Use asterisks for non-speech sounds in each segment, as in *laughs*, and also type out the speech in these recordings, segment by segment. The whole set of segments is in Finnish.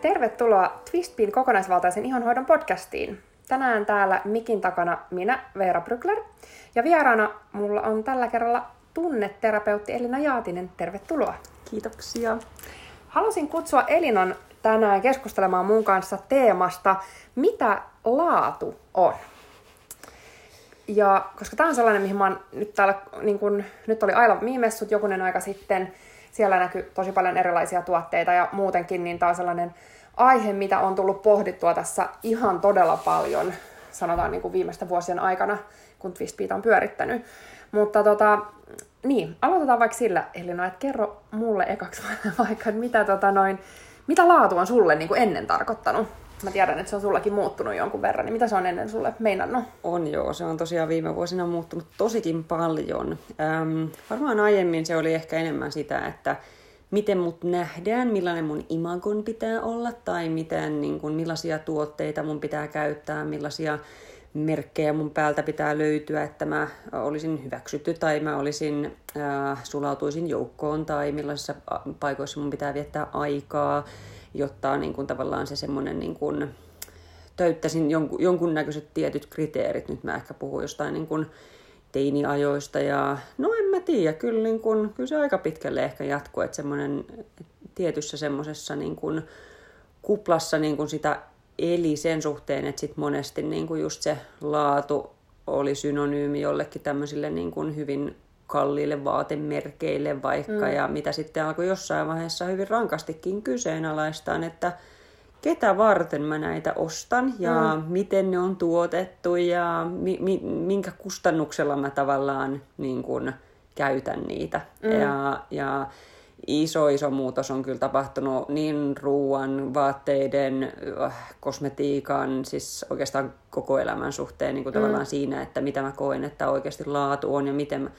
Tervetuloa Twistpin kokonaisvaltaisen ihonhoidon podcastiin. Tänään täällä mikin takana minä, Veera Brykler, ja vieraana mulla on tällä kerralla tunneterapeutti Elina Jaatinen. Tervetuloa. Kiitoksia. Halusin kutsua Elinan tänään keskustelemaan mun kanssa teemasta, mitä laatu on. Ja koska tämä on sellainen, mihin mä oon nyt täällä, niin kun, nyt oli Aila Miimessut jokunen aika sitten, siellä näkyy tosi paljon erilaisia tuotteita ja muutenkin, niin tämä on sellainen aihe, mitä on tullut pohdittua tässä ihan todella paljon, sanotaan niin kuin viimeisten vuosien aikana, kun Twistbeat on pyörittänyt. Mutta tota, niin, aloitetaan vaikka sillä, Elina, että kerro mulle ekaksi *laughs* vaikka, että mitä, tota noin, mitä laatu on sulle niin kuin ennen tarkoittanut? Mä tiedän, että se on sullakin muuttunut jonkun verran, niin mitä se on ennen sulle meinannut? On joo, se on tosiaan viime vuosina muuttunut tosikin paljon. Ähm, varmaan aiemmin se oli ehkä enemmän sitä, että miten mut nähdään, millainen mun imagon pitää olla tai miten, niin kun, millaisia tuotteita mun pitää käyttää, millaisia merkkejä mun päältä pitää löytyä, että mä olisin hyväksytty tai mä olisin, äh, sulautuisin joukkoon tai millaisissa paikoissa mun pitää viettää aikaa, jotta niin kun, tavallaan se semmoinen niin kun, täyttäisin jonkun, jonkunnäköiset tietyt kriteerit. Nyt mä ehkä puhun jostain niin kun, teiniajoista ja no en mä tiedä, kyllä, niin kun, kyllä se aika pitkälle ehkä jatkuu, että semmoinen tietyssä semmoisessa niin kun, kuplassa niin kun sitä eli sen suhteen, että sit monesti niin kun just se laatu oli synonyymi jollekin tämmöisille niin kun hyvin kalliille vaatemerkeille vaikka, mm. ja mitä sitten alkoi jossain vaiheessa hyvin rankastikin kyseenalaistaan, että ketä varten mä näitä ostan ja mm. miten ne on tuotettu ja mi, mi, minkä kustannuksella mä tavallaan niin kun, käytän niitä. Mm. Ja, ja iso iso muutos on kyllä tapahtunut niin ruoan, vaatteiden, äh, kosmetiikan, siis oikeastaan koko elämän suhteen niin kuin mm. tavallaan siinä, että mitä mä koen, että oikeasti laatu on ja miten mä,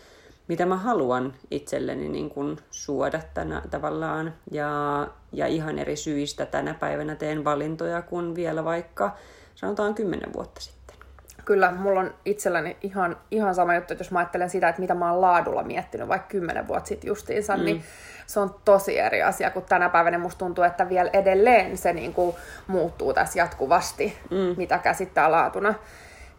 mitä mä haluan itselleni niin kuin suoda tänä, tavallaan. Ja, ja ihan eri syistä tänä päivänä teen valintoja kuin vielä vaikka sanotaan kymmenen vuotta sitten. Kyllä, mulla on itselläni ihan, ihan sama juttu, että jos mä ajattelen sitä, että mitä mä oon laadulla miettinyt vaikka kymmenen vuotta sitten justiinsa, mm. niin se on tosi eri asia kuin tänä päivänä. Musta tuntuu, että vielä edelleen se niin kuin muuttuu tässä jatkuvasti, mm. mitä käsittää laatuna.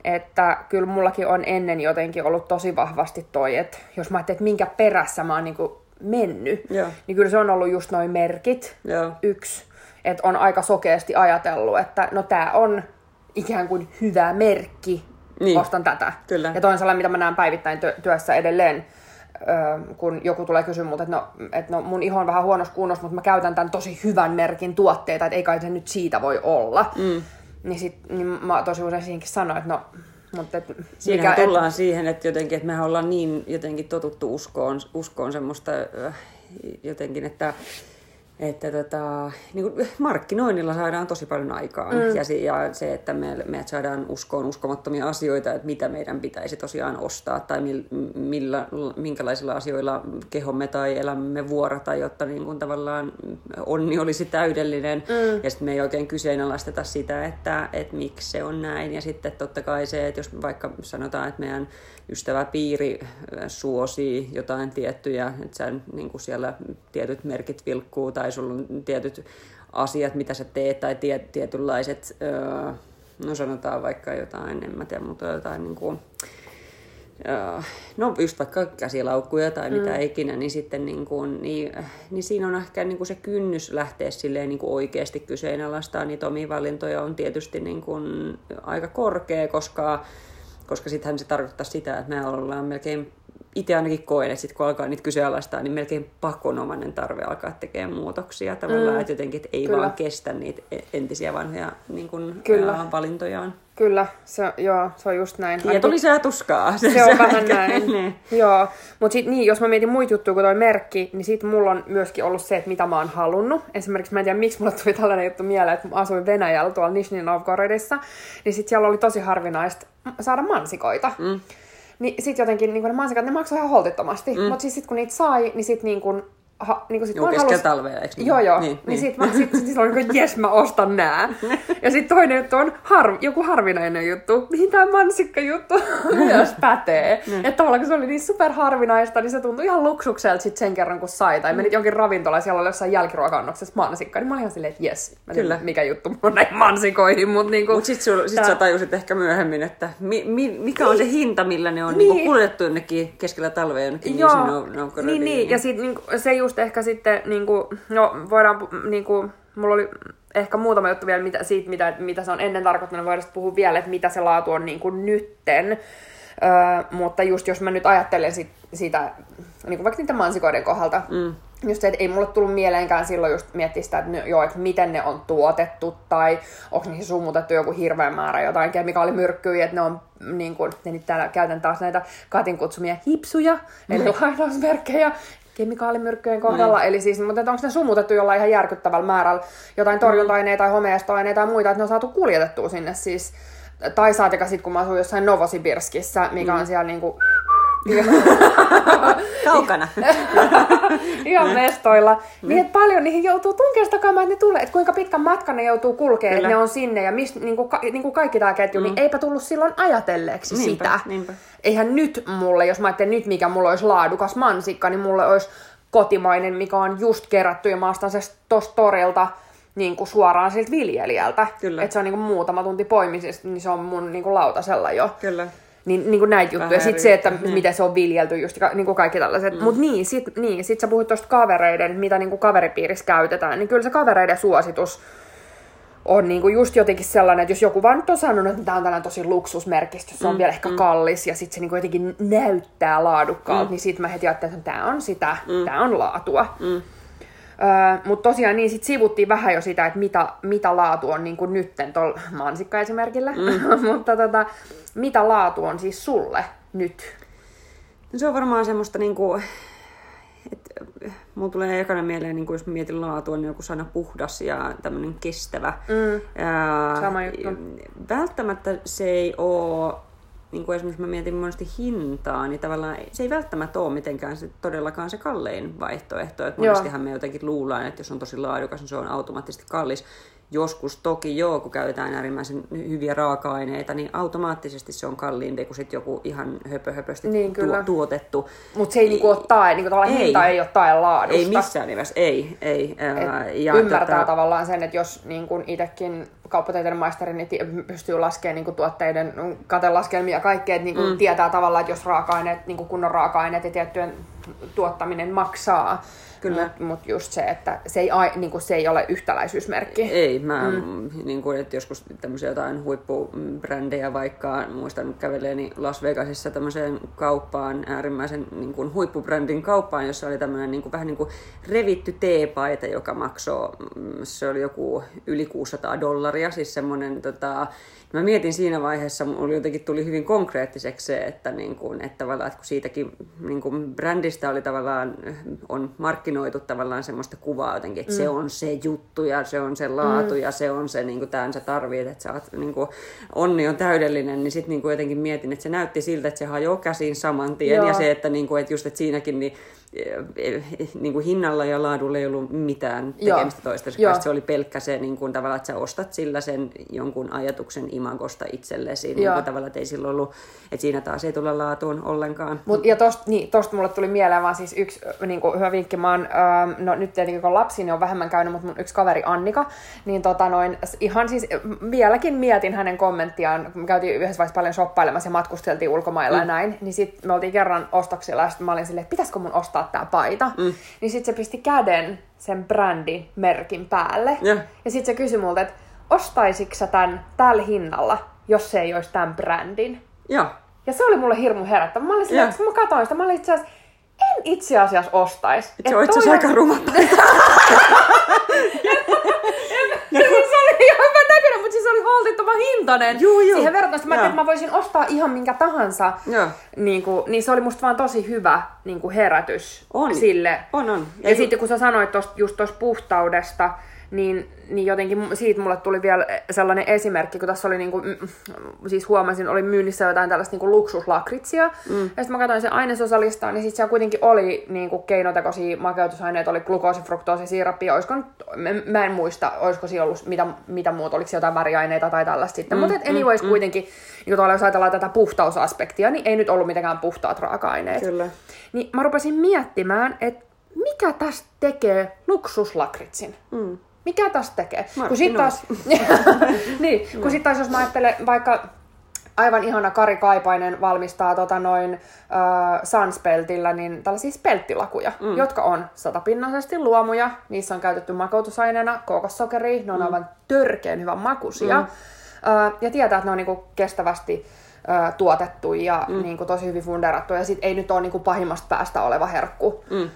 Että kyllä mullakin on ennen jotenkin ollut tosi vahvasti toi, että jos mä ajattelin, että minkä perässä mä oon niin kuin mennyt, Joo. niin kyllä se on ollut just noin merkit, Joo. yksi. Että on aika sokeasti ajatellut, että no tää on ikään kuin hyvä merkki, niin. ostan tätä. Kyllä. Ja toinen sellainen, mitä mä näen päivittäin työssä edelleen, kun joku tulee kysyä multa, että no, että no mun iho on vähän huonossa kunnossa, mutta mä käytän tämän tosi hyvän merkin tuotteita, että ei kai se nyt siitä voi olla. Mm. Niin, sit, niin mä tosi usein siihenkin sanoin, että no, mutta et, mikä, tullaan et... siihen, että jotenkin, että mehän ollaan niin jotenkin totuttu uskoon, uskoon semmoista jotenkin, että että tota, niin kuin markkinoinnilla saadaan tosi paljon aikaan. Mm. Ja, se, ja se, että me, me saadaan uskoon uskomattomia asioita, että mitä meidän pitäisi tosiaan ostaa tai mil, millä, minkälaisilla asioilla kehomme tai elämämme vuorata, jotta niin kuin tavallaan onni olisi täydellinen. Mm. Ja sitten me ei oikein kyseenalaisteta sitä, että, että miksi se on näin. Ja sitten totta kai se, että jos vaikka sanotaan, että meidän ystäväpiiri suosii jotain tiettyjä, että sen, niin kuin siellä tietyt merkit vilkkuu tai sulla on tietyt asiat, mitä sä teet tai tiet, tietynlaiset, öö, no sanotaan vaikka jotain, en mä tiedä, mutta jotain niin kuin, öö, no just vaikka käsilaukkuja tai mitä mm. ikinä, niin sitten niin kuin, niin, niin siinä on ehkä niin kuin se kynnys lähteä silleen niin kuin oikeasti kyseenalaistaa niitä omia valintoja on tietysti niin kuin aika korkea, koska koska sittenhän se tarkoittaa sitä, että me ollaan melkein, itse ainakin koen, että sit kun alkaa niitä kyseenalaistaa, niin melkein pakonomainen tarve alkaa tekemään muutoksia tavallaan, mm. että jotenkin että ei Kyllä. vaan kestä niitä e- entisiä vanhoja niin kuin, Kyllä. valintojaan. Kyllä, se, joo, se on just näin. Tieto lisää tuskaa. Se, se on *laughs* vähän näin. niin. Joo, mutta sitten niin, jos mä mietin muita juttuja kuin toi merkki, niin sitten mulla on myöskin ollut se, että mitä mä oon halunnut. Esimerkiksi mä en tiedä, miksi mulle tuli tällainen juttu mieleen, että mä asuin Venäjällä tuolla Nizhny Novgorodissa, niin sitten siellä oli tosi harvinaista saada mansikoita. Mm. Niin sit jotenkin niin ne mansikat, ne maksoi ihan holtittomasti. Mm. Mutta siis sit kun niitä sai, niin sit niin kun ha, niin sit Joo, keskellä halus- talvea, eikö niin? Joo, joo. Niin, Niin, niin. niin sit, mä, sit, sit, sit oli niin jes, mä ostan nää. *laughs* ja sitten toinen juttu on har, joku harvinainen juttu, mihin tämä mansikka juttu *laughs* myös pätee. Että tavallaan kun se oli niin super harvinaista, niin se tuntui ihan luksukselta sit sen kerran, kun sai. Tai menit jonkin ravintolaan, siellä oli jossain jälkiruokannoksessa mansikka, niin mä olin ihan silleen, että jes, mä tiedän, Kyllä. mikä juttu on näihin mansikoihin. Mutta niinku, Mutta sit, sul, sit tää- sä tajusit ehkä myöhemmin, että mi, mi, mikä on se hinta, millä ne on Niin. niin. kuljetettu jonnekin keskellä talvea jonnekin Joo, Novgorodiin. niin, niin, ja sit, niinku, se just ehkä sitten, niinku, no voidaan, pu- niinku, mulla oli ehkä muutama juttu vielä mitä, siitä, mitä, mitä se on ennen tarkoittanut, voidaan sitten puhua vielä, että mitä se laatu on niinku nytten. Öö, mutta just jos mä nyt ajattelen sit, sitä, niinku vaikka niiden mansikoiden kohdalta, mm. just se, että ei mulle tullut mieleenkään silloin just miettiä sitä, että, joo, että miten ne on tuotettu, tai onko niihin sumutettu joku hirveä määrä jotain kemikaalimyrkkyjä, että ne on niin kuin, ja nyt täällä käytän taas näitä Katin kutsumia hipsuja, eli *laughs* lainausmerkkejä, kemikaalimyrkkyjen kohdalla, mm. eli siis, mutta onko ne sumutettu jollain ihan järkyttävällä määrällä jotain torjunta-aineita tai homeestoaineita tai muita, että ne on saatu kuljetettua sinne siis, tai saatika sitten, kun mä asuin jossain Novosibirskissä, mikä on siellä niinku Kaukana. *laughs* ihan mestoilla, niin että paljon niihin joutuu tunkeesta takamaan, että ne tulee, että kuinka pitkän matkan ne joutuu kulkemaan, että ne on sinne ja mis, niin kuin, ka, niin kuin kaikki tämä ketju, mm. niin eipä tullut silloin ajatelleeksi Niinpä, sitä. niinpä. Eihän nyt mulle, jos mä ajattelen nyt mikä mulla olisi laadukas mansikka, niin mulle olisi kotimainen, mikä on just kerätty ja mä ostan se tosta torilta niin kuin suoraan siltä viljelijältä. Että se on niin kuin muutama tunti poimisesta, niin se on mun niin kuin lautasella jo. Kyllä. Niin, niin kuin näitä juttuja. Vähän Sitten se, että riippuu, miten se on viljelty, just niin kuin kaikki tällaiset. Mm. Mutta niin, sit, niin, sit sä puhuit tuosta kavereiden, mitä niin kuin kaveripiirissä käytetään. Niin kyllä se kavereiden suositus on niin kuin just jotenkin sellainen, että jos joku vaan nyt on sanonut, että tämä on tällainen tosi luksusmerkistö, se on mm, vielä ehkä mm. kallis ja sitten se niin kuin jotenkin näyttää laadukkaalta, mm. niin sitten mä heti ajattelin, että tämä on sitä, mm. tämä on laatua. Mm. Öö, Mutta tosiaan niin sit sivuttiin vähän jo sitä, että mitä, mitä laatu on niin kuin nytten tuolla *laughs* mansikka-esimerkillä. Mm. *laughs* Mutta tota, mitä laatu on siis sulle nyt? No se on varmaan semmoista niinku, että mulla tulee ekana mieleen, niin jos mä mietin laatua, niin joku sana puhdas ja tämmöinen kestävä. Mm. Ja, Sama juttu. Välttämättä se ei ole, niin kuin esimerkiksi mä mietin monesti hintaa, niin tavallaan se ei välttämättä ole mitenkään se, todellakaan se kallein vaihtoehto. Että Joo. monestihan me jotenkin luullaan, että jos on tosi laadukas, niin se on automaattisesti kallis. Joskus toki joo, kun käytetään äärimmäisen hyviä raaka-aineita, niin automaattisesti se on kalliimpi kuin sit joku ihan höpö-höpösti Niin, kyllä. tuotettu. Mutta se ei niinku ole tae, niinku tavallaan Ei. hinta ei ole tae laadusta. Ei missään nimessä, ei. ei. Et ja ymmärtää tota, tavallaan sen, että jos niin kun itsekin kauppatieteiden maisteri niin pystyy laskemaan niin tuotteiden katelaskelmia ja kaikkea, että niin mm. tietää tavallaan, että jos raaka-aineet, niin kun kunnon raaka-aineet ja tiettyjen tuottaminen maksaa, Kyllä. mutta mut just se, että se ei, ai- niin kun se ei ole yhtäläisyysmerkki. Ei, mä mm. niin kuin, että joskus tämmöisiä jotain huippubrändejä vaikka, muistan käveleeni Las Vegasissa tämmöiseen kauppaan, äärimmäisen niin kuin huippubrändin kauppaan, jossa oli tämmöinen niin kuin, vähän niin kuin revitty teepaita, joka maksoi, mm, se oli joku yli 600 dollaria, siis semmoinen tota, Mä mietin siinä vaiheessa, mulla jotenkin tuli hyvin konkreettiseksi se, että, niin kuin, että, tavallaan, että kun siitäkin niin kuin brändistä oli tavallaan, on markkinoitu tavallaan semmoista kuvaa jotenkin, että mm. se on se juttu ja se on se laatu mm. ja se on se, niin kuin tämän sä tarvit, että sä oot, niin kuin, onni on täydellinen, niin sitten niin jotenkin mietin, että se näytti siltä, että se hajoaa käsiin saman tien Joo. ja se, että, niin kuin, että just että siinäkin niin, niin kuin hinnalla ja laadulla ei ollut mitään tekemistä toistensa Joo. Se oli pelkkä se niin kuin, tavallaan, että sä ostat sillä sen jonkun ajatuksen imagosta itsellesi. Niin kuin, tavallaan, että ei silloin ollut, että siinä taas ei tulla laatuun ollenkaan. Mut, ja tosta, niin, tosta mulle tuli mieleen vaan siis yksi niin kuin, hyvä vinkki. Mä oon, ähm, no nyt tietenkin kun lapsi, niin on vähemmän käynyt, mutta mun yksi kaveri Annika, niin tota noin, ihan siis vieläkin mietin hänen kommenttiaan, kun me käytiin yhdessä vaiheessa paljon shoppailemassa ja matkusteltiin ulkomailla mm. ja näin, niin sit me oltiin kerran ostoksilla ja sit mä olin silleen, että pitäisikö mun ostaa tää paita. Mm. Niin sit se pisti käden sen brändin merkin päälle. Ja. Ja sit se kysyi multa, että ostaisitko sä tän tällä hinnalla, jos se ei olisi tämän brändin? Joo. Ja se oli mulle hirmu herättävä. Mä olin Joo. että kun mä katsoin sitä, mä olin itse asiassa, en itse asiassa ostais. Se on itse asiassa aika ruma. *laughs* se oli *laughs* ihan hyvä näköinen, mutta siis se oli holtittoman hintainen. Juu, juu. Siihen verrattuna, että mä että mä voisin ostaa ihan minkä tahansa. Joo. Niin, kuin, niin se oli musta vaan tosi hyvä niin kuin herätys On. sille. On, on. Ja, ja sitten kun sä sanoit tosta, just tuosta puhtaudesta, niin, niin jotenkin siitä mulle tuli vielä sellainen esimerkki, kun tässä oli niinku, siis huomasin, oli myynnissä jotain tällaista niinku luksuslakritsia, mm. ja sitten mä katsoin sen ainesosalistaa, niin sitten siellä kuitenkin oli niinku keinotekoisia makeutusaineita, oli glukoosi, fruktoosi, siirappi, olisiko, mä en muista, olisiko siellä ollut mitä, mitä muuta, oliko jotain väriaineita tai tällaista sitten, mm. mutta anyways mm. kuitenkin, niin tuolla jos ajatellaan tätä puhtausaspektia, niin ei nyt ollut mitenkään puhtaat raaka-aineet. Kyllä. Niin mä rupesin miettimään, että mikä tästä tekee luksuslakritsin? Mm. Mikä tästä tekee? Kun sit taas, *laughs* niin, kun no. sit taas jos mä ajattelen vaikka aivan ihana Kari Kaipainen valmistaa tota noin äh, Sunspeltillä niin tällaisia spelttilakuja, mm. jotka on satapinnaisesti luomuja. Niissä on käytetty makeutusaineena kokossokeria. Ne on mm. aivan törkeän hyvän makuisia. Mm. Äh, ja tietää, että ne on niinku kestävästi äh, tuotettu ja mm. niinku tosi hyvin funderattu. Ja sit ei nyt ole niinku pahimmasta päästä oleva herkku. Mm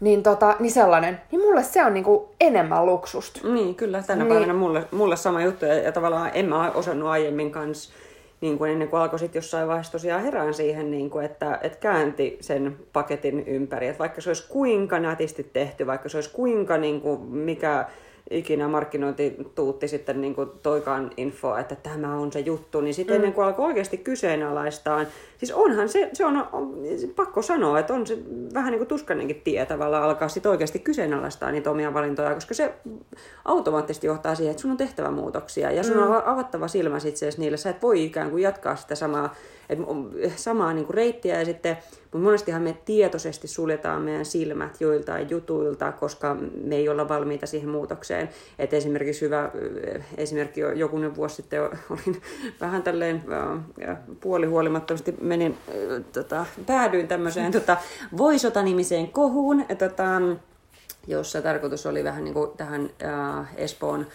niin, tota, niin sellainen, niin mulle se on niinku enemmän luksusta. Niin, kyllä. Tänä niin. päivänä mulle, mulle sama juttu, ja, ja tavallaan en mä osannut aiemmin kanssa niin kuin ennen kuin alkoi sitten jossain vaiheessa tosiaan herään siihen, niin kuin, että, että käänti sen paketin ympäri. Että vaikka se olisi kuinka nätisti tehty, vaikka se olisi kuinka niin kuin, mikä ikinä markkinointi tuutti sitten niin kuin toikaan infoa, että tämä on se juttu, niin sitten mm. ennen kuin alkoi oikeasti kyseenalaistaan, siis onhan se, se on, on pakko sanoa, että on se vähän niin kuin tuskanenkin tie tavallaan alkaa sitten oikeasti kyseenalaistaa niitä omia valintoja, koska se automaattisesti johtaa siihen, että sun on tehtävä muutoksia ja sun mm. on avattava silmä sitten niille, sä et voi ikään kuin jatkaa sitä samaa et samaa niin kuin reittiä ja sitten, mutta monestihan me tietoisesti suljetaan meidän silmät joiltain jutuilta, koska me ei olla valmiita siihen muutokseen. Et esimerkiksi hyvä esimerkki jokunen vuosi sitten *laughs* olin vähän tälleen puolihuolimattomasti menin, tota, päädyin tämmöiseen tota, Voisota-nimiseen kohuun, tota, jossa tarkoitus oli vähän niin kuin tähän äh, Espoon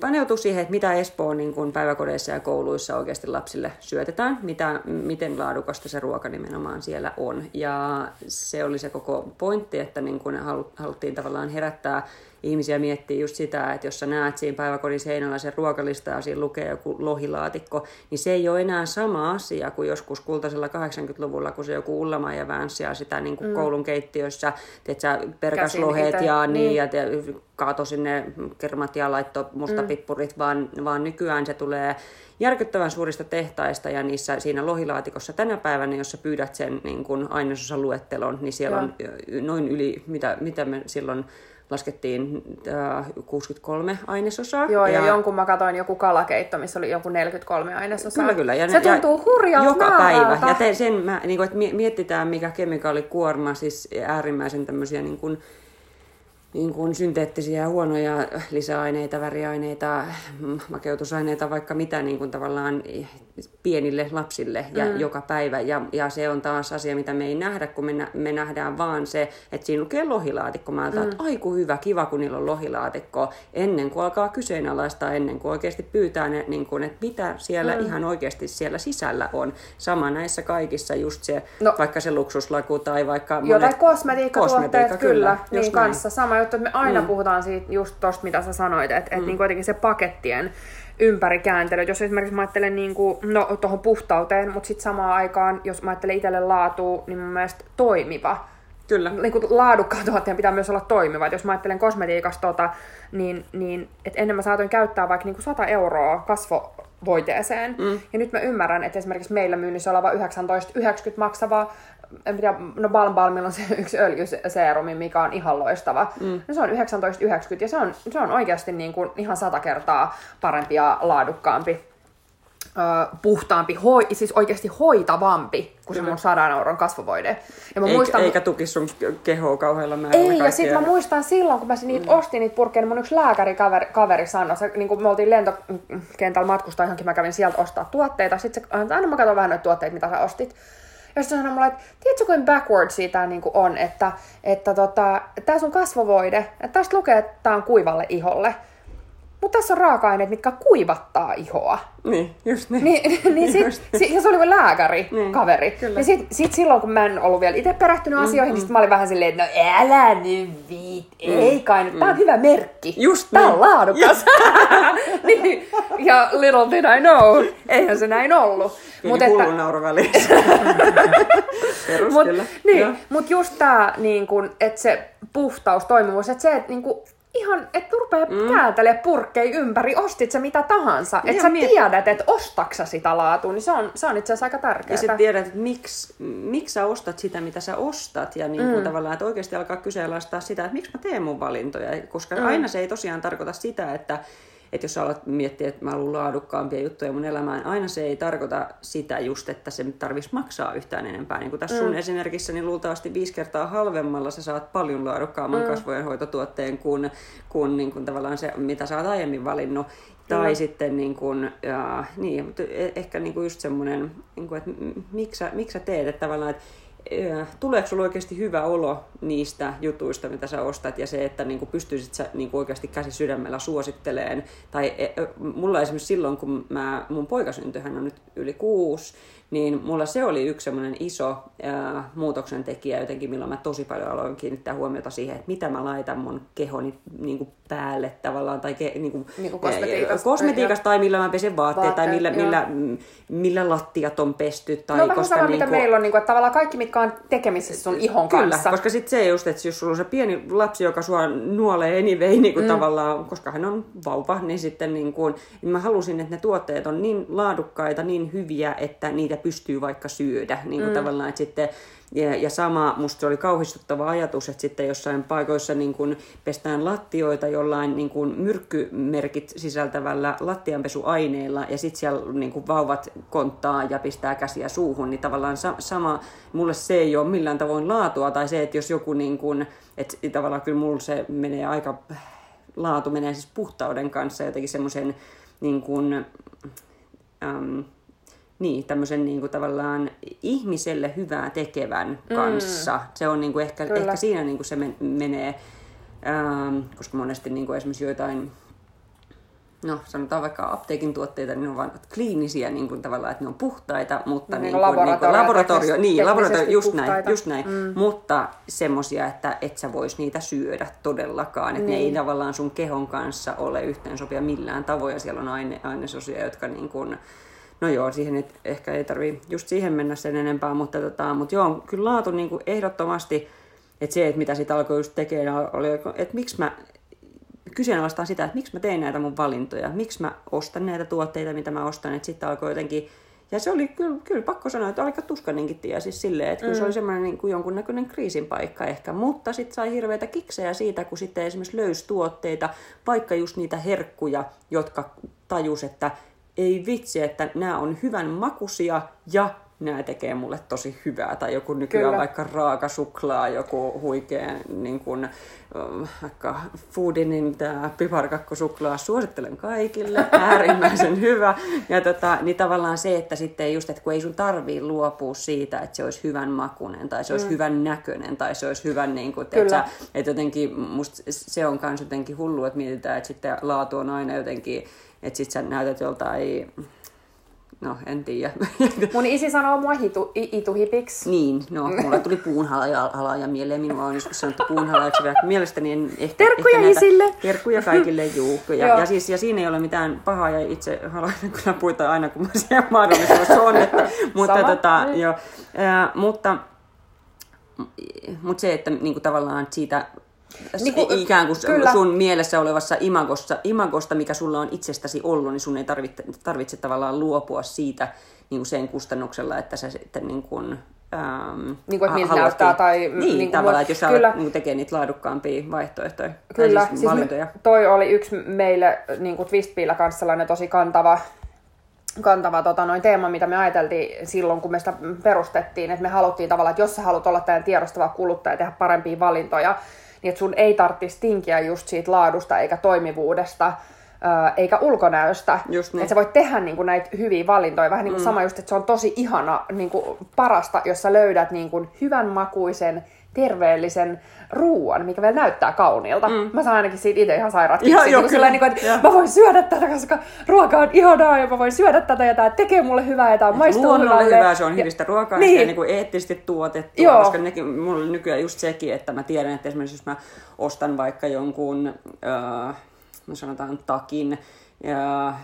paneutua siihen, että mitä Espoon niin kuin päiväkodeissa ja kouluissa oikeasti lapsille syötetään, mitä, miten laadukasta se ruoka nimenomaan siellä on. Ja se oli se koko pointti, että niin kuin haluttiin tavallaan herättää ihmisiä miettii just sitä, että jos sä näet siinä päiväkodin seinällä sen ruokalista ja siinä lukee joku lohilaatikko, niin se ei ole enää sama asia kuin joskus kultaisella 80-luvulla, kun se joku ullama ja väänsiä sitä niin kuin mm. koulun keittiössä, sä, perkaslohet ja, niin, niin. ja te, kaato sinne kermat ja laitto mustapippurit, mm. vaan, vaan nykyään se tulee järkyttävän suurista tehtaista ja niissä siinä lohilaatikossa tänä päivänä, jos sä pyydät sen niin kuin ainesosan luettelon, niin siellä Joo. on noin yli, mitä, mitä me silloin laskettiin äh, 63 ainesosaa. Joo, ja, ja jonkun mä katsoin joku kalakeitto, missä oli joku 43 ainesosaa. Kyllä, kyllä. Ja, se tuntuu hurjalta Joka määrältä. päivä. Ja te, sen mä, niin kuin, että mietitään, mikä kemikaalikuorma, siis äärimmäisen tämmöisiä niin kuin, niin kuin synteettisiä huonoja lisäaineita, väriaineita, makeutusaineita, vaikka mitä niin kuin tavallaan pienille lapsille ja mm. joka päivä. Ja, ja se on taas asia, mitä me ei nähdä, kun me, nä, me nähdään vaan se, että siinä lukee lohilaatikko. Mä mm. että aiku hyvä, kiva, kun niillä on lohilaatikko, ennen kuin alkaa kyseenalaistaa, ennen kuin oikeasti pyytää ne, niin kuin, että mitä siellä mm. ihan oikeasti siellä sisällä on. Sama näissä kaikissa just se, no. vaikka se luksuslaku tai vaikka monet... Jotain kosmetiikkatuotteet, kosmetiikka, kyllä, kyllä niin kanssa. Sama juttu, että me aina mm. puhutaan siitä just tosta, mitä sä sanoit, että mm. et niin kuitenkin se pakettien ympärikääntely. Jos esimerkiksi mä ajattelen niin kuin, no, tuohon puhtauteen, mutta sitten samaan aikaan, jos mä ajattelen itselle laatua, niin mun mielestä toimiva. Kyllä. Niin kuin laadukkaan tuotteen pitää myös olla toimiva. Et jos mä ajattelen kosmetiikasta, tota, niin, niin et ennen mä saatoin käyttää vaikka niin kuin 100 euroa kasvovoiteeseen. Mm. Ja nyt mä ymmärrän, että esimerkiksi meillä myynnissä oleva 19,90 maksava en tiedä, no Balm Balmilla on se *laughs* yksi öljyseerumi, mikä on ihan loistava. Mm. No se on 19,90 ja se on, se on oikeasti niin kuin ihan sata kertaa parempi ja laadukkaampi, ö, puhtaampi, hoi, siis oikeasti hoitavampi kuin se mun 100 euron kasvovoide. Ja mä eikä, muistan, eikä tuki sun kehoa kauhealla määrällä. Ei, ja sitten mä muistan silloin, kun mä niitä mm. ostin niitä purkkeja, niin mun yksi lääkärikaveri kaveri sanoi, se, niin kun me oltiin lentokentällä matkustaa johonkin, mä kävin sieltä ostaa tuotteita, sitten se, aina mä katson vähän noita tuotteita, mitä sä ostit. Ja sitten sanoi mulle, että tiedätkö kuin backwards siitä niin kuin on, että, että tota, tämä sun kasvovoide, että tästä lukee, että tämä on kuivalle iholle. Mutta tässä on raaka-aineet, mitkä kuivattaa ihoa. Niin, just niin. niin, *laughs* niin sit, just niin. ja se oli lääkäri, niin, kaveri. Kyllä. Niin sit, sit silloin, kun mä en ollut vielä itse perehtynyt mm, asioihin, mm. niin sit mä olin vähän silleen, että no älä nyt viit, mm, ei kai nyt. Mm. Tää on hyvä merkki. Just Tää niin. on laadukas. *laughs* niin, ja little did I know, eihän se näin ollut. Mut että... nauru välissä. *laughs* Perus, mut, kyllä. Niin, mutta just tää, niin että se puhtaus, toimivuus, että se, että niin kun, ihan, että rupee mm. kääntelee purkkei ympäri, ostit se mitä tahansa. Että sä miet... tiedät, että ostaksa sitä laatua, niin se on, se on itse asiassa aika tärkeää. Ja sitten tiedät, että miksi, miksi sä ostat sitä, mitä sä ostat. Ja niin kuin mm. tavallaan, että oikeasti alkaa kyseenalaistaa sitä, että miksi mä teen mun valintoja. Koska mm. aina se ei tosiaan tarkoita sitä, että että jos sä alat miettiä, että mä haluan laadukkaampia juttuja mun elämään, aina se ei tarkoita sitä just, että se tarvitsisi maksaa yhtään enempää. Niin kuin tässä mm. sun esimerkissä, niin luultavasti viisi kertaa halvemmalla sä saat paljon laadukkaamman mm. kasvojenhoitotuotteen kuin, kuin, niin kuin tavallaan se, mitä sä oot aiemmin valinnut. Tai mm. sitten niin kuin, ja, niin, mutta e- ehkä niin kuin just semmoinen, niin kuin, että miksi sä, miksi sä teet, että tavallaan, että tuleeko sinulla oikeasti hyvä olo niistä jutuista, mitä sä ostat, ja se, että niin kuin pystyisit sä niin kuin oikeasti käsi sydämellä suositteleen. Tai e, mulla esimerkiksi silloin, kun mä, mun poika syntyi, hän on nyt yli kuusi, niin mulla se oli yksi semmoinen iso ää, muutoksen tekijä jotenkin, milloin mä tosi paljon aloin kiinnittää huomiota siihen, että mitä mä laitan mun kehoni niin kuin päälle tavallaan, tai ke, niin kuin, niin kuin kosmetiikasta, kosmetiikasta tai millä mä pesen vaatteet, vaatteet tai millä, millä, millä lattiat on pesty. Tai no koska sama, niin mitä kuin... meillä on, niin kuin, että tavallaan kaikki, mitkä on tekemisissä sun ihon Kyllä, kanssa. koska sitten se just, että jos sulla on se pieni lapsi, joka sua nuolee anyway, niin kuin mm. tavallaan, koska hän on vauva, niin sitten niin kuin, niin mä halusin, että ne tuotteet on niin laadukkaita, niin hyviä, että niitä pystyy vaikka syödä. Niin kuin mm. tavallaan, että sitten ja, ja sama, musta se oli kauhistuttava ajatus, että sitten jossain paikoissa niin kun pestään lattioita jollain niin kun myrkkymerkit sisältävällä lattianpesuaineella ja sitten siellä niin kun vauvat konttaa ja pistää käsiä suuhun, niin tavallaan sa- sama, mulle se ei ole millään tavoin laatua tai se, että jos joku niin kun, että tavallaan kyllä mulla se menee aika, laatu menee siis puhtauden kanssa jotenkin semmoisen niin kuin, äm, niin, tämmöisen niin kuin tavallaan ihmiselle hyvää tekevän mm. kanssa. Mm. Se on niin kuin ehkä, ehkä siinä niin kuin se menee, ähm, koska monesti niin kuin esimerkiksi joitain, no sanotaan vaikka apteekin tuotteita, niin ne on vain kliinisiä niin kuin tavallaan, että ne on puhtaita, mutta niin, niin kuin, niin kuin laboratorio, niin, laboratorio, just näin, just näin. Mm. mutta semmosia, että et sä vois niitä syödä todellakaan, että niin. ne ei tavallaan sun kehon kanssa ole yhteensopia millään tavoin, ja siellä on aine, ainesosia, jotka niin kuin, No joo, siihen et, ehkä ei tarvi just siihen mennä sen enempää, mutta, tota, mutta joo, kyllä laatu niin kuin ehdottomasti, että se, että mitä sitä alkoi just tekemään, oli, että miksi mä kyseenalaistaan sitä, että miksi mä teen näitä mun valintoja, miksi mä ostan näitä tuotteita, mitä mä ostan, että sitten alkoi jotenkin, ja se oli kyllä, kyllä pakko sanoa, että aika tuskaninkin tie siis silleen, että mm. se oli semmoinen niin kuin jonkunnäköinen kriisin paikka ehkä, mutta sitten sai hirveitä kiksejä siitä, kun sitten esimerkiksi löysi tuotteita, vaikka just niitä herkkuja, jotka tajus, että ei vitsi, että nämä on hyvän makuisia ja nämä tekee mulle tosi hyvää. Tai joku nykyään Kyllä. vaikka raaka suklaa, joku huikea niin kuin, vaikka foodinin tämä piparkakkosuklaa suosittelen kaikille, *laughs* äärimmäisen hyvä. Ja tota, niin tavallaan se, että sitten just, että kun ei sun tarvii luopua siitä, että se olisi hyvän makunen tai se olisi mm. hyvän näköinen tai se olisi hyvän, niin kuin, että, että jotenkin musta se on myös jotenkin hullu, että mietitään, että sitten laatu on aina jotenkin että sit sä näytät joltain No, en tiedä. *laughs* Mun isi sanoo mua hitu, ituhipiksi. Niin, no, mulla tuli puunhalaja mieleen. Minua on joskus sanottu puunhalajaksi. Mielestäni en ehkä... Terkkuja ehkä isille! terkkuja kaikille, juu. Ja, *laughs* ja, siis, ja siinä ei ole mitään pahaa, ja itse halailen kyllä puita aina, kun mä *laughs* siellä mahdollisuus on. Että, mutta, tota, mm. jo, äh, mutta, mutta se, että niin kuin tavallaan siitä niin kuin, ikään kuin kyllä. sun mielessä olevassa imagossa, imagosta, mikä sulla on itsestäsi ollut, niin sun ei tarvitse, tarvitse tavallaan luopua siitä niin kuin sen kustannuksella, että sä sitten niin kuin, Ähm, niin kuin, että miltä näyttää. Tai, niin, niin tavallaan, että jos sä kyllä, niin tekee niitä laadukkaampia vaihtoehtoja. Kyllä, siis, siis toi oli yksi meille niin kuin Twistpiillä kanssa sellainen tosi kantava, kantava tota, noin teema, mitä me ajateltiin silloin, kun me sitä perustettiin, että me haluttiin tavallaan, että jos sä haluat olla tämän tiedostava kuluttaja ja tehdä parempia valintoja, niin että sun ei tarvitsisi tinkiä just siitä laadusta eikä toimivuudesta, eikä ulkonäöstä. Just niin. Että sä voit tehdä niin kuin, näitä hyviä valintoja. Vähän niin kuin mm. sama just, että se on tosi ihana niin kuin, parasta, jos sä löydät niin kuin, hyvän makuisen, terveellisen ruuan, mikä vielä näyttää kauniilta. Mm. Mä saan ainakin siitä itse ihan sairaat ja, jo, niin niin kuin, että ja. mä voin syödä tätä, koska ruoka on ihanaa ja mä voin syödä tätä ja tämä tekee mulle hyvää ja tämä maistuu Luonnolle hyvää, se on hyvistä ruokaa niin. ja niin kuin eettisesti tuotettua, Joo. koska nekin, mulla on nykyään just sekin, että mä tiedän, että esimerkiksi jos mä ostan vaikka jonkun, äh, no sanotaan takin, ja,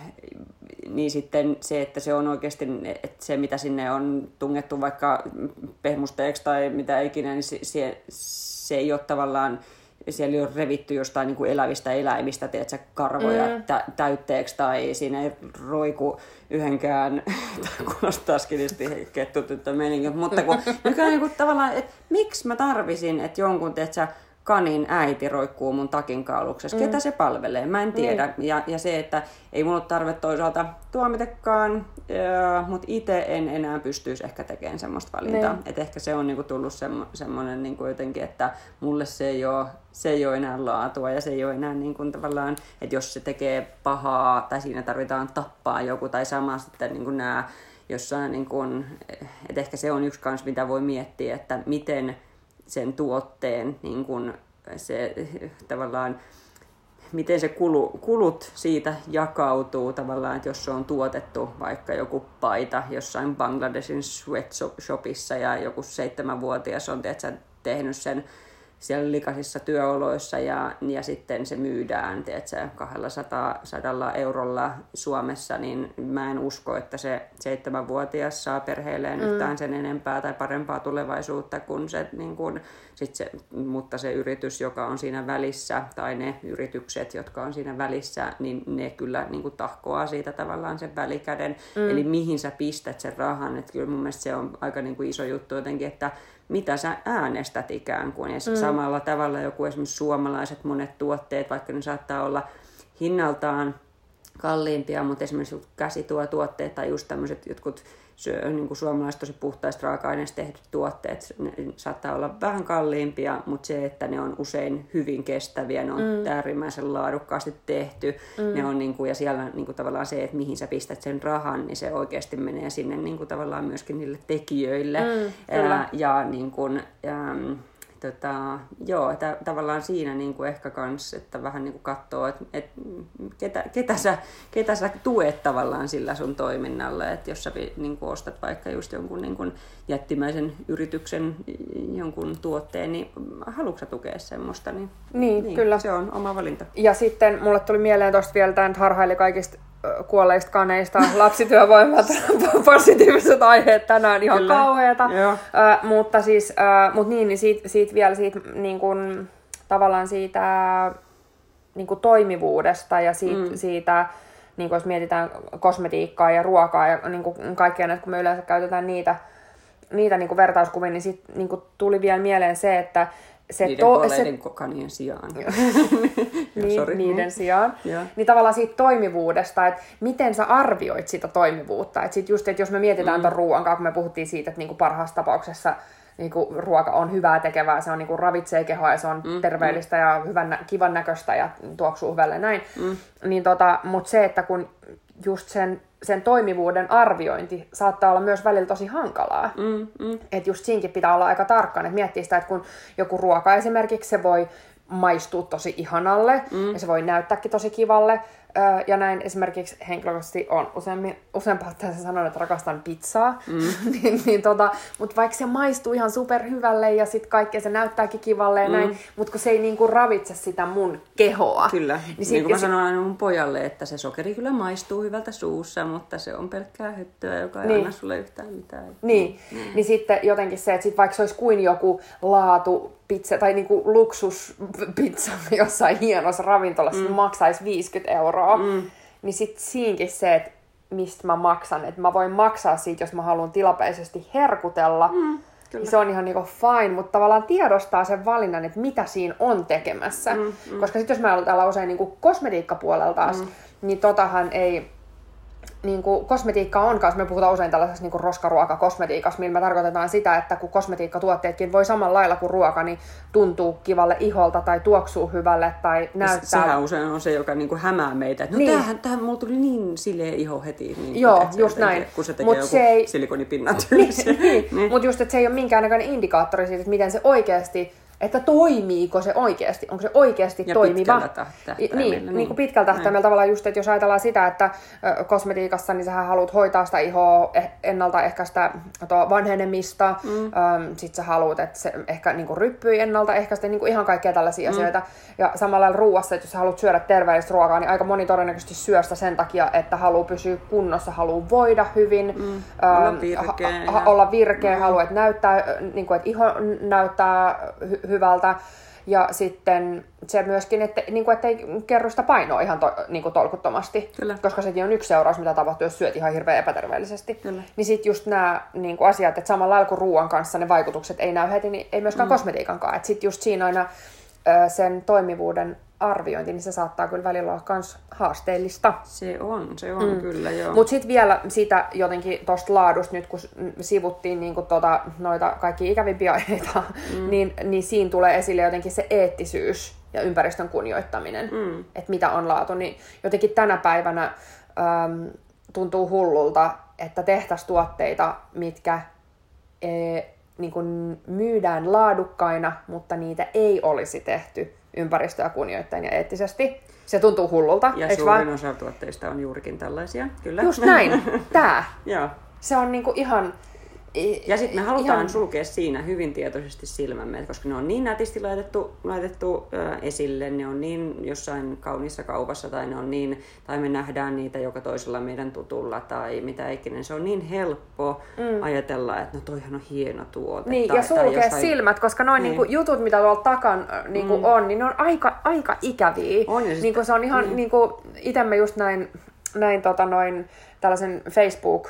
niin sitten se, että se on oikeasti, että se mitä sinne on tungettu vaikka pehmusteeksi tai mitä ikinä, niin se, se, se ei ole tavallaan siellä on revitty jostain niin kuin elävistä eläimistä, tiedätkö, karvoja mm. tä- täytteeksi, tai siinä ei roiku yhdenkään, *laughs* tai kuulostaa skinisti kettutyttö meininki, mutta kun nykyään niin kuin, tavallaan, että miksi mä tarvisin, että jonkun, tiedätkö, kanin äiti roikkuu mun takin kauluksessa. Mm. Ketä se palvelee? Mä en tiedä. Niin. Ja, ja se, että ei mun ole tarve toisaalta tuomitekaan, mutta itse en enää pystyisi ehkä tekemään semmoista valintaa. Niin. Et ehkä se on niinku tullut semmo, semmoinen niinku jotenkin, että mulle se ei, ole, se ei ole enää laatua ja se ei ole enää niinku tavallaan, että jos se tekee pahaa tai siinä tarvitaan tappaa joku tai sama sitten niinku nämä jossain, niinku, että ehkä se on yksi kans, mitä voi miettiä, että miten sen tuotteen niin kun se tavallaan miten se kulu, kulut siitä jakautuu tavallaan, että jos se on tuotettu vaikka joku paita jossain Bangladesin sweatshopissa ja joku seitsemänvuotias on tehnyt sen siellä likaisissa työoloissa ja, ja sitten se myydään tiedätkö, 200 sadalla eurolla Suomessa, niin mä en usko, että se seitsemänvuotias saa perheelleen mm. yhtään sen enempää tai parempaa tulevaisuutta kuin se, niin kuin, sit se, mutta se yritys, joka on siinä välissä tai ne yritykset, jotka on siinä välissä, niin ne kyllä niin kuin tahkoaa siitä tavallaan sen välikäden. Mm. Eli mihin sä pistät sen rahan, että kyllä mun mielestä se on aika niin kuin iso juttu jotenkin, että mitä sä äänestät ikään kuin. Ja mm. samalla tavalla joku esimerkiksi suomalaiset monet tuotteet, vaikka ne saattaa olla hinnaltaan kalliimpia, mutta esimerkiksi käsituotuotteet tai just tämmöiset jotkut niin kuin suomalaiset tosi puhtaista raaka-aineista tehdyt tuotteet ne saattaa olla vähän kalliimpia, mutta se, että ne on usein hyvin kestäviä, ne on mm. äärimmäisen laadukkaasti tehty, mm. ne on niin kuin, ja siellä niin kuin tavallaan se, että mihin sä pistät sen rahan, niin se oikeasti menee sinne niin kuin tavallaan myöskin niille tekijöille. Mm, ja, ja niin kuin, ja, tota, joo, että tavallaan siinä niin kuin ehkä kans, että vähän niin kuin katsoo, että, että ketä, ketä, sä, ketä sä tuet tavallaan sillä sun toiminnalla, että jos sä niin kuin ostat vaikka just jonkun niin kuin jättimäisen yrityksen jonkun tuotteen, niin haluatko tukea semmoista? Niin, niin, niin, kyllä. Se on oma valinta. Ja sitten mulle tuli mieleen tuosta vielä tämä harhaili kaikista kuolleista kaneista, lapsityövoimat, *laughs* positiiviset aiheet tänään ihan Kyllä. kauheata. Ö, mutta siis, ö, mut niin, niin siitä, siitä vielä siitä niin kun, tavallaan siitä niin kun toimivuudesta ja siitä, mm. siitä niin kun jos mietitään kosmetiikkaa ja ruokaa ja niin kun kaikkea näitä, kun me yleensä käytetään niitä, niitä niin vertauskuvia, niin, sit, niin tuli vielä mieleen se, että se niiden to, se, kanien sijaan. *laughs* niin, Sorry. niiden sijaan. Ja. Niin tavallaan siitä toimivuudesta, että miten sä arvioit sitä toimivuutta. Että sit just, että jos me mietitään mm. tuon ruoan kanssa, kun me puhuttiin siitä, että niinku parhaassa tapauksessa niinku ruoka on hyvää tekevää, se on niinku ravitsee kehoa ja se on mm, terveellistä mm. ja hyvän, kivan näköistä ja tuoksuu hyvälle näin. Mm. Niin tota, Mutta se, että kun just sen, sen toimivuuden arviointi saattaa olla myös välillä tosi hankalaa. Mm, mm. Että just siinkin pitää olla aika tarkkaan, että miettii sitä, että kun joku ruoka esimerkiksi, se voi maistua tosi ihanalle mm. ja se voi näyttääkin tosi kivalle, ja näin esimerkiksi henkilökohtaisesti on useammin, useampaa tässä sanonut, että rakastan pizzaa, mm. *laughs* niin, niin tota, mutta vaikka se maistuu ihan superhyvälle ja sitten kaikkea se näyttääkin kivalle ja mm. näin, mutta kun se ei niinku ravitse sitä mun kehoa. Kyllä, niin, sit, niin kuin mä sanoin aina mun pojalle, että se sokeri kyllä maistuu hyvältä suussa, mutta se on pelkkää hyttyä, joka ei niin. anna sulle yhtään mitään. Niin, mm. niin sitten jotenkin se, että sit vaikka se olisi kuin joku laatu pizza tai niinku luksuspizza *laughs* jossain hienossa ravintolassa mm. maksaisi 50 euroa, mm. niin sitten siinkin se, että mistä mä maksan, että mä voin maksaa siitä, jos mä haluan tilapäisesti herkutella, mm. Kyllä. Se on ihan niinku fine, mutta tavallaan tiedostaa sen valinnan, että mitä siinä on tekemässä. Mm, mm. Koska sitten jos me aloitellaan usein niinku kosmetiikkapuolella taas, mm. niin totahan ei niin kuin kosmetiikka on kanssa, me puhutaan usein tällaisessa niin roskaruokakosmetiikassa, millä me tarkoitetaan sitä, että kun kosmetiikkatuotteetkin voi samalla lailla kuin ruoka, niin tuntuu kivalle iholta tai tuoksuu hyvälle tai näyttää... Sehän usein on se, joka niin kuin hämää meitä, että no niin. tämähän, tämähän mulla tuli niin sileä iho heti. Niin, Joo, just näin. Kun se tekee Mut joku se ei... silikonipinnan *laughs* niin, niin. niin. Mutta just, että se ei ole minkäännäköinen indikaattori siitä, että miten se oikeasti että toimiiko se oikeasti, onko se oikeasti ja toimiva. Niin, niin, niin kuin pitkällä tähtäimellä tavallaan just, että jos ajatellaan sitä, että kosmetiikassa, niin sähän haluat hoitaa sitä ihoa, eh, ennaltaehkäistä vanhenemista, mm. sit sä haluat, että se ehkä niin ryppyy ennaltaehkäistä, niin kuin ihan kaikkea tällaisia mm. asioita. Ja samalla lailla ruuassa, että jos sä haluat syödä terveellistä ruokaa, niin aika moni todennäköisesti syöstä sen takia, että haluaa pysyä kunnossa, haluaa voida hyvin, mm. olla virkeä, ha- ha- olla virkeä mm. haluaa, että näyttää, niin kuin, että iho näyttää hy- hyvältä. Ja sitten se myöskin, että, niin kuin, ettei kerro sitä painoa ihan to, niin kuin tolkuttomasti. Kyllä. Koska sekin on yksi seuraus, mitä tapahtuu, jos syöt ihan hirveän epäterveellisesti. Kyllä. Niin sitten just nämä niin kuin asiat, että samalla lailla kuin ruoan kanssa ne vaikutukset ei näy heti, niin ei myöskään mm. kosmetiikankaan. Että sitten just siinä aina ö, sen toimivuuden arviointi, niin se saattaa kyllä välillä olla myös haasteellista. Se on, se on mm. kyllä, joo. Mutta sitten vielä sitä jotenkin tuosta laadusta, nyt kun sivuttiin niinku tota, noita kaikki ikävimpiä aiheita, mm. niin, niin siinä tulee esille jotenkin se eettisyys ja ympäristön kunnioittaminen, mm. että mitä on laatu. Niin jotenkin tänä päivänä äm, tuntuu hullulta, että tehtäisiin tuotteita, mitkä e, niin kun myydään laadukkaina, mutta niitä ei olisi tehty ympäristöä kunnioittain ja eettisesti. Se tuntuu hullulta, Ja suurin vaan? osa tuotteista on juurikin tällaisia, kyllä. Just näin. *laughs* Tää. Joo. Se on niinku ihan... Ja sitten me halutaan ihan- sulkea siinä hyvin tietoisesti silmämme, koska ne on niin nätisti laitettu, laitettu ö, esille, ne on niin jossain kauniissa kaupassa tai ne on niin, tai me nähdään niitä joka toisella meidän tutulla tai mitä ikinä. Se on niin helppo mm. ajatella, että no toihan on hieno tuote. Niin, tai, ja sulkea jossain- silmät, koska noin Niin. niin. niinku jutut, mitä tuolla takan niinku mm. on, niin ne on aika, aika ikäviä. On, ja sit- niinku se on ihan, niin. niinku, mä just näin, näin tota noin, tällaisen Facebook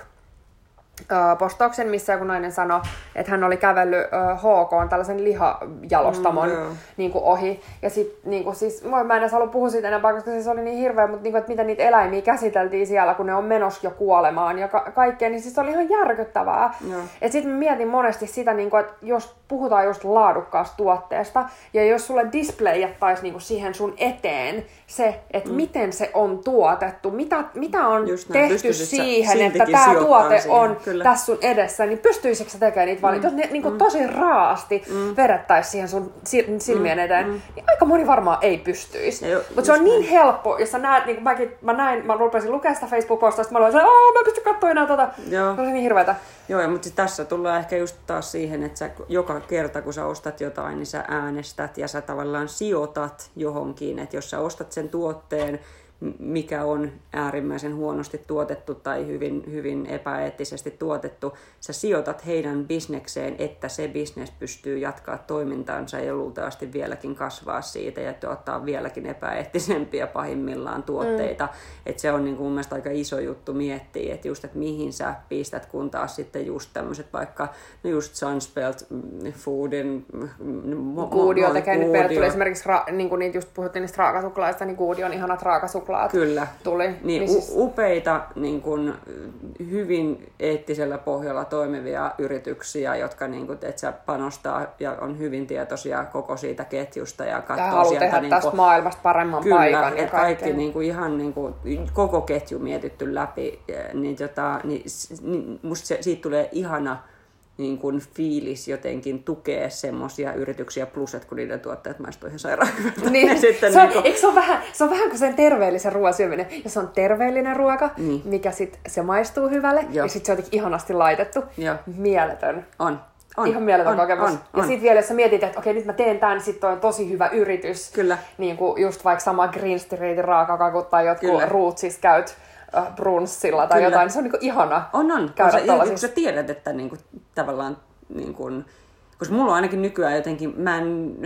postauksen, missä joku nainen sanoi, että hän oli kävellyt HK, tällaisen lihajalostamon Mm, joo. niin kuin ohi. Ja sit, niin kuin, siis, mä en edes halua puhua siitä enempää, koska siis oli niin hirveä, mutta niin kuin, että miten niitä eläimiä käsiteltiin siellä, kun ne on menossa jo kuolemaan ja ka- kaikkea, niin siis se oli ihan järkyttävää. Joo. Et sit mä mietin monesti sitä, niin kuin, että jos puhutaan just laadukkaasta tuotteesta, ja jos sulle displayattaisi niin siihen sun eteen se, että mm. miten se on tuotettu, mitä, mitä on Just näin, tehty siihen, että tämä tuote siihen, on kyllä. Tässä sun edessä, niin pystyisikö sä tekemään niitä valintoja? Jos ne niin kuin tosi raasti mm. vedettäisiin siihen sun sil- silmien eteen, niin aika moni varmaan ei pystyisi. Mutta se on niin helppo, jos sä näet, niin kuin mäkin, mä näin, mä rupesin lukea sitä Facebook-postausta, mä olin että mä en pysty katsoa enää tota. Joo. Se oli niin hirveetä. Joo, mutta tässä tullaan ehkä just taas siihen, että sä joka kerta kun sä ostat jotain, niin sä äänestät ja sä tavallaan sijoitat johonkin. Että jos sä ostat sen tuotteen, mikä on äärimmäisen huonosti tuotettu tai hyvin, hyvin epäeettisesti tuotettu, sä sijoitat heidän bisnekseen, että se bisnes pystyy jatkaa toimintaansa ja luultavasti vieläkin kasvaa siitä ja tuottaa vieläkin epäeettisempiä pahimmillaan tuotteita. Mm. Että se on niin kuin mun mielestä aika iso juttu miettiä, että just, että mihin sä pistät, kun taas sitten just tämmöiset vaikka, no just Sunspelt mm, Foodin... mm, mo- mo- tekee nyt meille tuli Goodio. esimerkiksi, ra, niin kuin niitä just puhuttiin niistä raakasuklaista, niin Goodion ihanat raakasuklaat Kyllä. tuli. Niin, niin siis, upeita, niin kun, hyvin eettisellä pohjalla toimivia yrityksiä, jotka niin kun, et sä panostaa ja on hyvin tietoisia koko siitä ketjusta ja ja katsoo haluaa sieltä... tehdä niin tästä maailmasta paremman Kyllä, paikan. ja että kaikki niin kuin, ihan niin kuin, koko ketju mietitty läpi, niin, tota, niin, niin musta se, siitä tulee ihana niin kuin fiilis jotenkin tukea semmoisia yrityksiä, plus että kun niiden tuotteet maistuu ihan sairaan. Niin, *laughs* sitten se, on, niin kuin, se, on vähän, se on vähän kuin sen terveellisen ruoan syöminen. Jos on terveellinen ruoka, Niin. mikä sitten se maistuu hyvälle, Joo. ja sitten se on jotenkin ihanasti laitettu. Joo. Mieletön. on, on, Ihan mieletön on, kokemus. On, ja on. sitten vielä, jos sä mietit, että okei, nyt mä teen tämän, niin sitten on tosi hyvä yritys. Kyllä. Niin kuin just vaikka sama Green Streetin raakakakut tai jotkut Kyllä. Rootsis käyt brunssilla tai Kyllä. jotain, niin se on niin kuin ihana On, on. käydä Kun sä, kun sä tiedät, että niinku, tavallaan, niinku, koska mulla on ainakin nykyään jotenkin, mä en,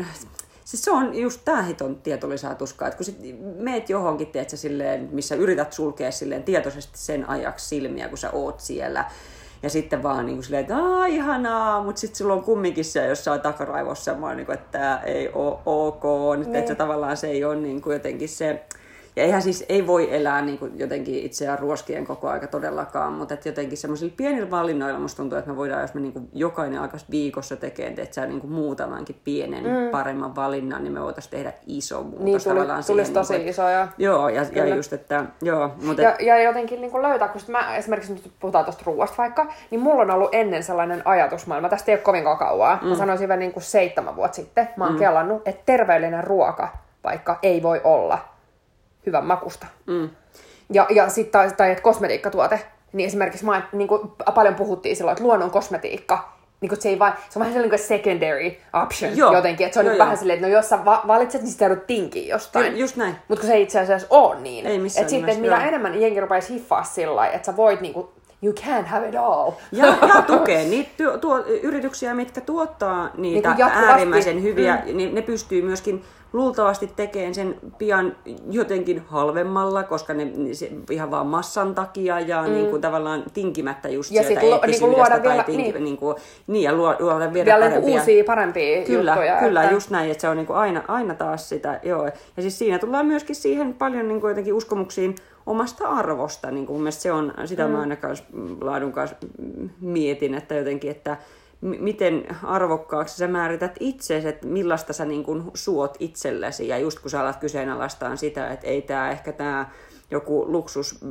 siis se on just tää hiton tietolisäätuskaa, että kun sit meet johonkin, tiedät sä, silleen, missä yrität sulkea silleen tietoisesti sen ajaksi silmiä, kun sä oot siellä, ja sitten vaan niin kuin silleen, että Aa, ihanaa, mutta sitten sulla on kumminkin se jossain takaraivossa semmoinen, niin kuin, että tämä ei ole ok, niin. että se tavallaan se ei ole niin kuin jotenkin se, ja eihän siis, ei voi elää niin kuin jotenkin itseään ruoskien koko aika todellakaan, mutta että jotenkin semmoisilla pienillä valinnoilla musta tuntuu, että me voidaan, jos me niin kuin jokainen alkaisi viikossa tekemään, että sä niin kuin muutamankin pienen mm. paremman valinnan, niin me voitaisiin tehdä iso muutos Niin tuli, tavallaan tulisi siihen, tosi niin kuin, iso. Ja, Joo, ja, ja just, että joo, mutta ja, ja jotenkin niin kuin löytää, kun mä esimerkiksi nyt puhutaan tuosta ruoasta vaikka, niin mulla on ollut ennen sellainen ajatusmaailma, tästä ei ole kovinkaan kauaa, mm. mä sanoisin vielä niin kuin seitsemän vuotta sitten, mä oon mm. kelannut, että terveellinen ruoka vaikka ei voi olla hyvän makusta. mm, Ja, ja sitten tai, tai että kosmetiikkatuote, niin esimerkiksi mä, niin kuin paljon puhuttiin silloin, että luonnon kosmetiikka, niin kuin se, ei vaan, se on vähän sellainen kuin secondary option Joo. jotenkin, että se on Joo, niin joo. vähän silleen, että no jos sä va- valitset, niin sitten joudut tinkiä jostain. Ju- just näin. Mutta kun se ei itse asiassa ole niin. Ei missään että sitten, että mitä joo. enemmän jengi rupeaisi hiffaa sillä lailla, että sä voit niinku you can't have it all. Ja, ja tukee niitä tuo, tuo, yrityksiä, mitkä tuottaa niitä niin äärimmäisen hyviä, mm. niin ne pystyy myöskin luultavasti tekee sen pian jotenkin halvemmalla, koska ne se, ihan vaan massan takia ja mm. niin kuin, tavallaan tinkimättä just ja sieltä lu, niin luoda vielä, tinki, niin. Niin, kuin, niin, ja luoda, luoda vielä, vielä niinku parempia. uusia, parempia kyllä, juttuja. Kyllä, että... just näin, että se on niin kuin aina, aina taas sitä, joo. Ja siis siinä tullaan myöskin siihen paljon niin kuin jotenkin uskomuksiin omasta arvosta, niin kuin se on, sitä mm. mä aina kanssa laadun kanssa mietin, että jotenkin, että miten arvokkaaksi sä määrität itse, että millaista sä niin kuin suot itsellesi. Ja just kun sä alat kyseenalaistaan sitä, että ei tämä ehkä tämä joku luksus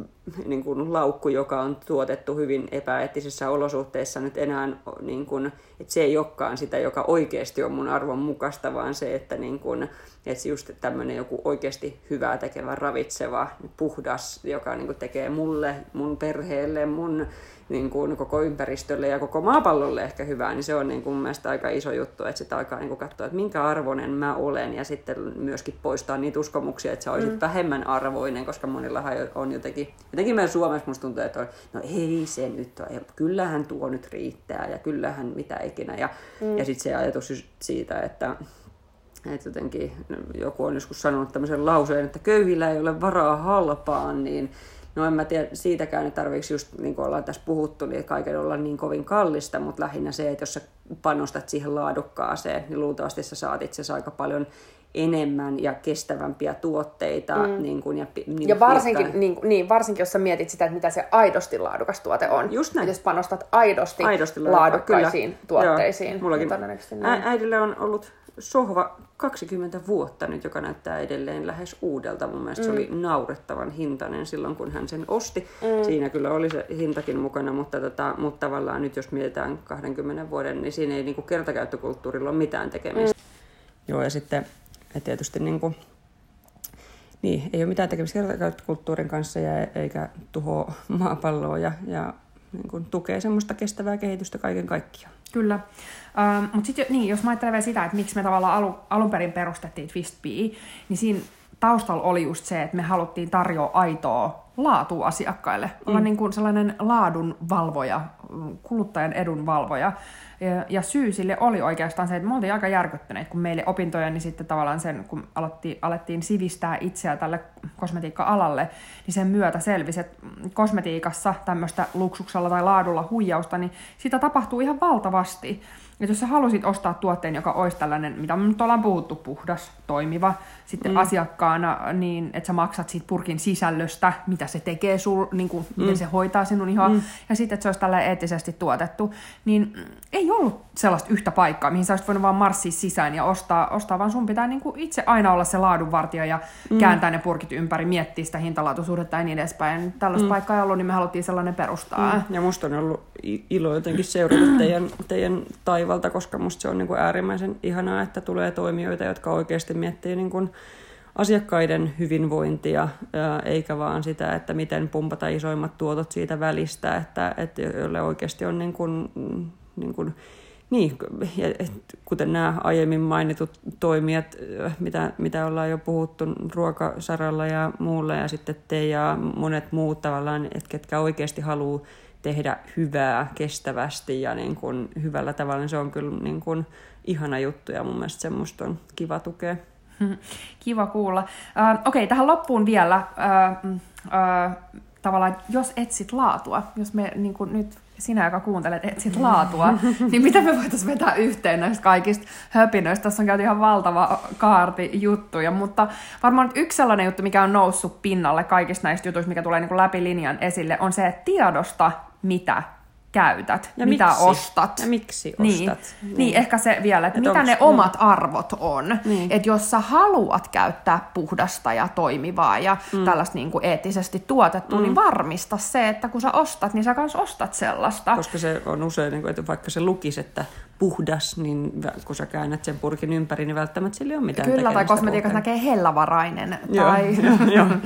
niin kuin laukku, joka on tuotettu hyvin epäeettisissä olosuhteissa nyt enää, niin kuin, että se ei olekaan sitä, joka oikeasti on mun arvon mukaista, vaan se, että, niin kuin, että just tämmöinen joku oikeasti hyvää tekevä, ravitseva, puhdas, joka niin kuin tekee mulle, mun perheelle, mun niin kuin koko ympäristölle ja koko maapallolle ehkä hyvää, niin se on niin kuin mun mielestä aika iso juttu, että sitä alkaa niin kuin katsoa, että minkä arvoinen mä olen ja sitten myöskin poistaa niitä uskomuksia, että sä olisit mm. vähemmän arvoinen, koska monillahan on jotenkin, jotenkin meidän Suomessa musta tuntuu, että on, no ei se nyt ole, kyllähän tuo nyt riittää ja kyllähän mitä ikinä ja, mm. ja sitten se ajatus siitä, että että jotenkin joku on joskus sanonut tämmöisen lauseen, että köyhillä ei ole varaa halpaan, niin No en mä tiedä siitäkään, että tarvitsi just niin kuin ollaan tässä puhuttu, niin kaiken olla niin kovin kallista, mutta lähinnä se, että jos sä panostat siihen laadukkaaseen, niin luultavasti sä saat itse aika paljon enemmän ja kestävämpiä tuotteita. Mm. Niin kuin, ja, niin, ja varsinkin, niin, niin, varsinkin, jos sä mietit sitä, että mitä se aidosti laadukas tuote on. Just näin. Jos panostat aidosti, aidosti laadukkaisiin kyllä. tuotteisiin. Joo, mullakin niin ä- äidille on ollut sohva 20 vuotta nyt, joka näyttää edelleen lähes uudelta. Mun mielestä mm. se oli naurettavan hintainen silloin, kun hän sen osti. Mm. Siinä kyllä oli se hintakin mukana, mutta, tota, mutta tavallaan nyt jos mietitään 20 vuoden, niin siinä ei niin kuin kertakäyttökulttuurilla ole mitään tekemistä. Mm. Joo, ja sitten tietysti niin kuin, niin, ei ole mitään tekemistä kertakäyttökulttuurin kanssa ja eikä tuho maapalloa ja, ja niin kuin tukee semmoista kestävää kehitystä kaiken kaikkiaan. Kyllä. Um, Mutta sitten niin, jos mä ajattelen vielä sitä, että miksi me tavallaan alu, alun perin perustettiin Twistbee, niin siinä taustalla oli just se, että me haluttiin tarjoa aitoa laatua asiakkaille. Olla mm. niin kuin sellainen laadun valvoja, kuluttajan edun valvoja. Ja, ja syy sille oli oikeastaan se, että me oltiin aika järkyttyneet, kun meille opintoja, niin sitten tavallaan sen, kun aloitti, alettiin sivistää itseä tälle kosmetiikka-alalle, niin sen myötä selvisi, että kosmetiikassa tämmöistä luksuksella tai laadulla huijausta, niin sitä tapahtuu ihan valtavasti. Että jos sä halusit ostaa tuotteen, joka olisi tällainen, mitä me nyt ollaan puhuttu, puhdas, toimiva, sitten mm. asiakkaana, niin että sä maksat siitä purkin sisällöstä, mitä se tekee sul, niin kuin, mm. miten se hoitaa sinun ihan, mm. ja sitten, että se olisi tällä eettisesti tuotettu, niin ei ollut sellaista yhtä paikkaa, mihin sä olisit voinut vaan marssia sisään ja ostaa, ostaa vaan sun pitää niin kuin itse aina olla se laadunvartija ja mm. kääntää ne purkit ympäri, miettiä sitä hintalaatuisuudetta ja niin edespäin. Tällaista mm. paikkaa ei ollut, niin me haluttiin sellainen perustaa. Mm. Ja musta on ollut ilo jotenkin seurata *clears throat* teidän, teidän taivalta, koska musta se on niin kuin äärimmäisen ihanaa, että tulee toimijoita, jotka oikeasti miettii niin kuin asiakkaiden hyvinvointia, eikä vaan sitä, että miten pumpata isoimmat tuotot siitä välistä, että, että joille oikeasti on niin kuin, niin kuin niin, kuten nämä aiemmin mainitut toimijat, mitä, mitä ollaan jo puhuttu ruokasaralla ja muulla, ja sitten te ja monet muut tavallaan, että ketkä oikeasti haluaa tehdä hyvää kestävästi ja niin kuin hyvällä tavalla, niin se on kyllä niin kuin ihana juttu ja mun mielestä semmoista on kiva tukea. *laughs* Kiva kuulla. Uh, Okei, okay, tähän loppuun vielä. Uh, uh, tavallaan, jos etsit laatua, jos me niin kuin nyt sinä, joka kuuntelet, etsit laatua, *laughs* niin mitä me voitaisiin vetää yhteen näistä kaikista höpinöistä? Tässä on käyty ihan valtava kaarti juttuja, mutta varmaan yksi sellainen juttu, mikä on noussut pinnalle kaikista näistä jutuista, mikä tulee niin kuin läpi linjan esille, on se, että tiedosta, mitä käytät, ja mitä miksi? ostat. Ja miksi niin. ostat. Niin, niin ehkä se vielä, että Et mitä onks, ne omat mm. arvot on. Niin. Että jos sä haluat käyttää puhdasta ja toimivaa ja mm. tällaista niin kuin eettisesti tuotettua, niin mm. niin varmista se, että kun sä ostat, niin sä kans ostat sellaista. Koska se on usein, niin kuin, että vaikka se lukisi, että puhdas, niin kun sä käännät sen purkin ympäri, niin välttämättä sillä ei ole mitään Kyllä, tai kosmetiikassa näkee hellavarainen. Tai *laughs*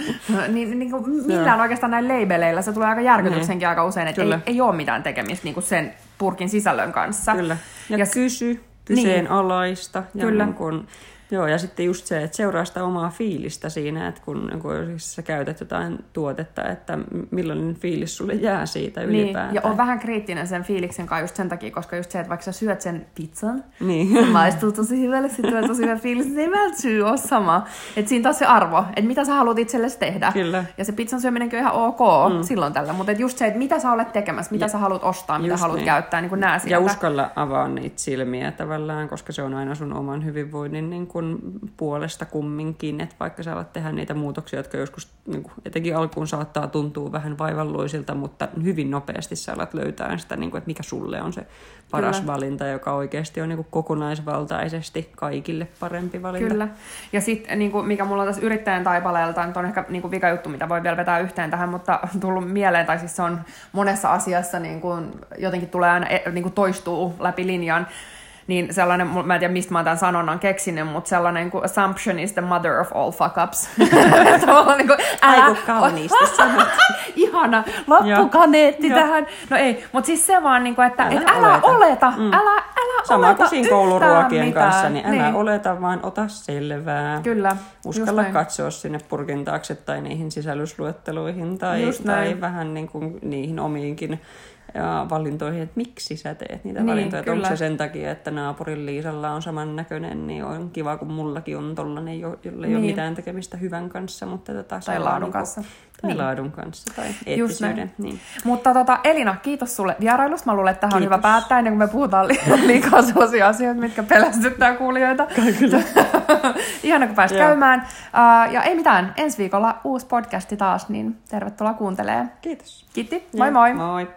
*laughs* niin, niin kuin millään oikeastaan näin leibeleillä se tulee aika järkytyksenkin niin. aika usein, että ei, ei ole mitään tekemistä niin kuin sen purkin sisällön kanssa. Kyllä. Ja, ja kysy, kyseenalaista. Niin. Ja Kyllä. Niin kun, Joo, ja sitten just se, että seuraa sitä omaa fiilistä siinä, että kun, kun siis sä käytät jotain tuotetta, että millainen fiilis sulle jää siitä ylipäätään. Niin, ja on vähän kriittinen sen fiiliksen kanssa just sen takia, koska just se, että vaikka sä syöt sen pizzan, Niin. maistuu tosi hyvälle, sitten tulee tosi hyvä fiilis, niin ei välttämättä ole sama. Että siinä taas se arvo, että mitä sä haluat itsellesi tehdä. Kyllä. Ja se pizzan syöminenkin on ihan ok mm. silloin tällä, mutta et just se, että mitä sä olet tekemässä, mitä sä haluat ostaa, mitä haluat niin. käyttää, niin kuin nää sieltä. Ja uskalla avaa niitä silmiä tavallaan, koska se on aina sun oman hyvinvoinnin niin kuin puolesta kumminkin, että vaikka sä alat tehdä niitä muutoksia, jotka joskus niin kuin, etenkin alkuun saattaa tuntua vähän vaivalloisilta, mutta hyvin nopeasti sä alat löytää sitä, niin kuin, että mikä sulle on se paras Kyllä. valinta, joka oikeasti on niin kuin kokonaisvaltaisesti kaikille parempi valinta. Kyllä. Ja sitten, niin kuin, mikä mulla on tässä yrittäjän taipaleelta, nyt on ehkä niin kuin vika juttu, mitä voi vielä vetää yhteen tähän, mutta on *laughs* tullut mieleen, tai siis se on monessa asiassa niin kuin, jotenkin tulee aina e- niin kuin toistuu läpi linjan, niin sellainen, mä en tiedä mistä mä oon tämän sanonnan keksinyt, mutta sellainen kuin assumption is the mother of all fuck ups. *laughs* Tavallaan niin kuin, älä, kun kauniisti sanot. *laughs* Ihana, loppukaneetti tähän. No ei, mutta siis se vaan, niin kuin, että Älä et älä oleta. oleta, mm. älä, älä Sama oleta kuin siinä kouluruokien mitään. kanssa, niin älä niin. oleta, vaan ota selvää. Kyllä, Uskalla katsoa sinne purkin taakse tai niihin sisällysluetteluihin tai, tai vähän niin kuin niihin omiinkin valintoihin, että miksi sä teet niitä Niin, valintoja. Että onko kyllä. se sen takia, että naapurin Liisalla on samannäköinen, niin on kiva, kun mullakin on tollanen, jo- jolla ei ole Niin. mitään tekemistä hyvän kanssa. Mutta tota, Tai laadun niin kanssa. Tai Niin. laadun kanssa tai eettisyyden. Niin. Mutta tota, Elina, kiitos sulle vierailusta. Mä luulen, että tähän on hyvä päättää ennen kuin me puhutaan li- *laughs* liikaa sellaisia asioita, mitkä pelästyttää kuulijoita. Kyllä. *laughs* Ihana, kun pääsit käymään. Uh, ja ei mitään, ensi viikolla uusi podcasti taas, niin tervetuloa kuuntelemaan. Kiitos. Kiitti, moi Joo, moi! Moi.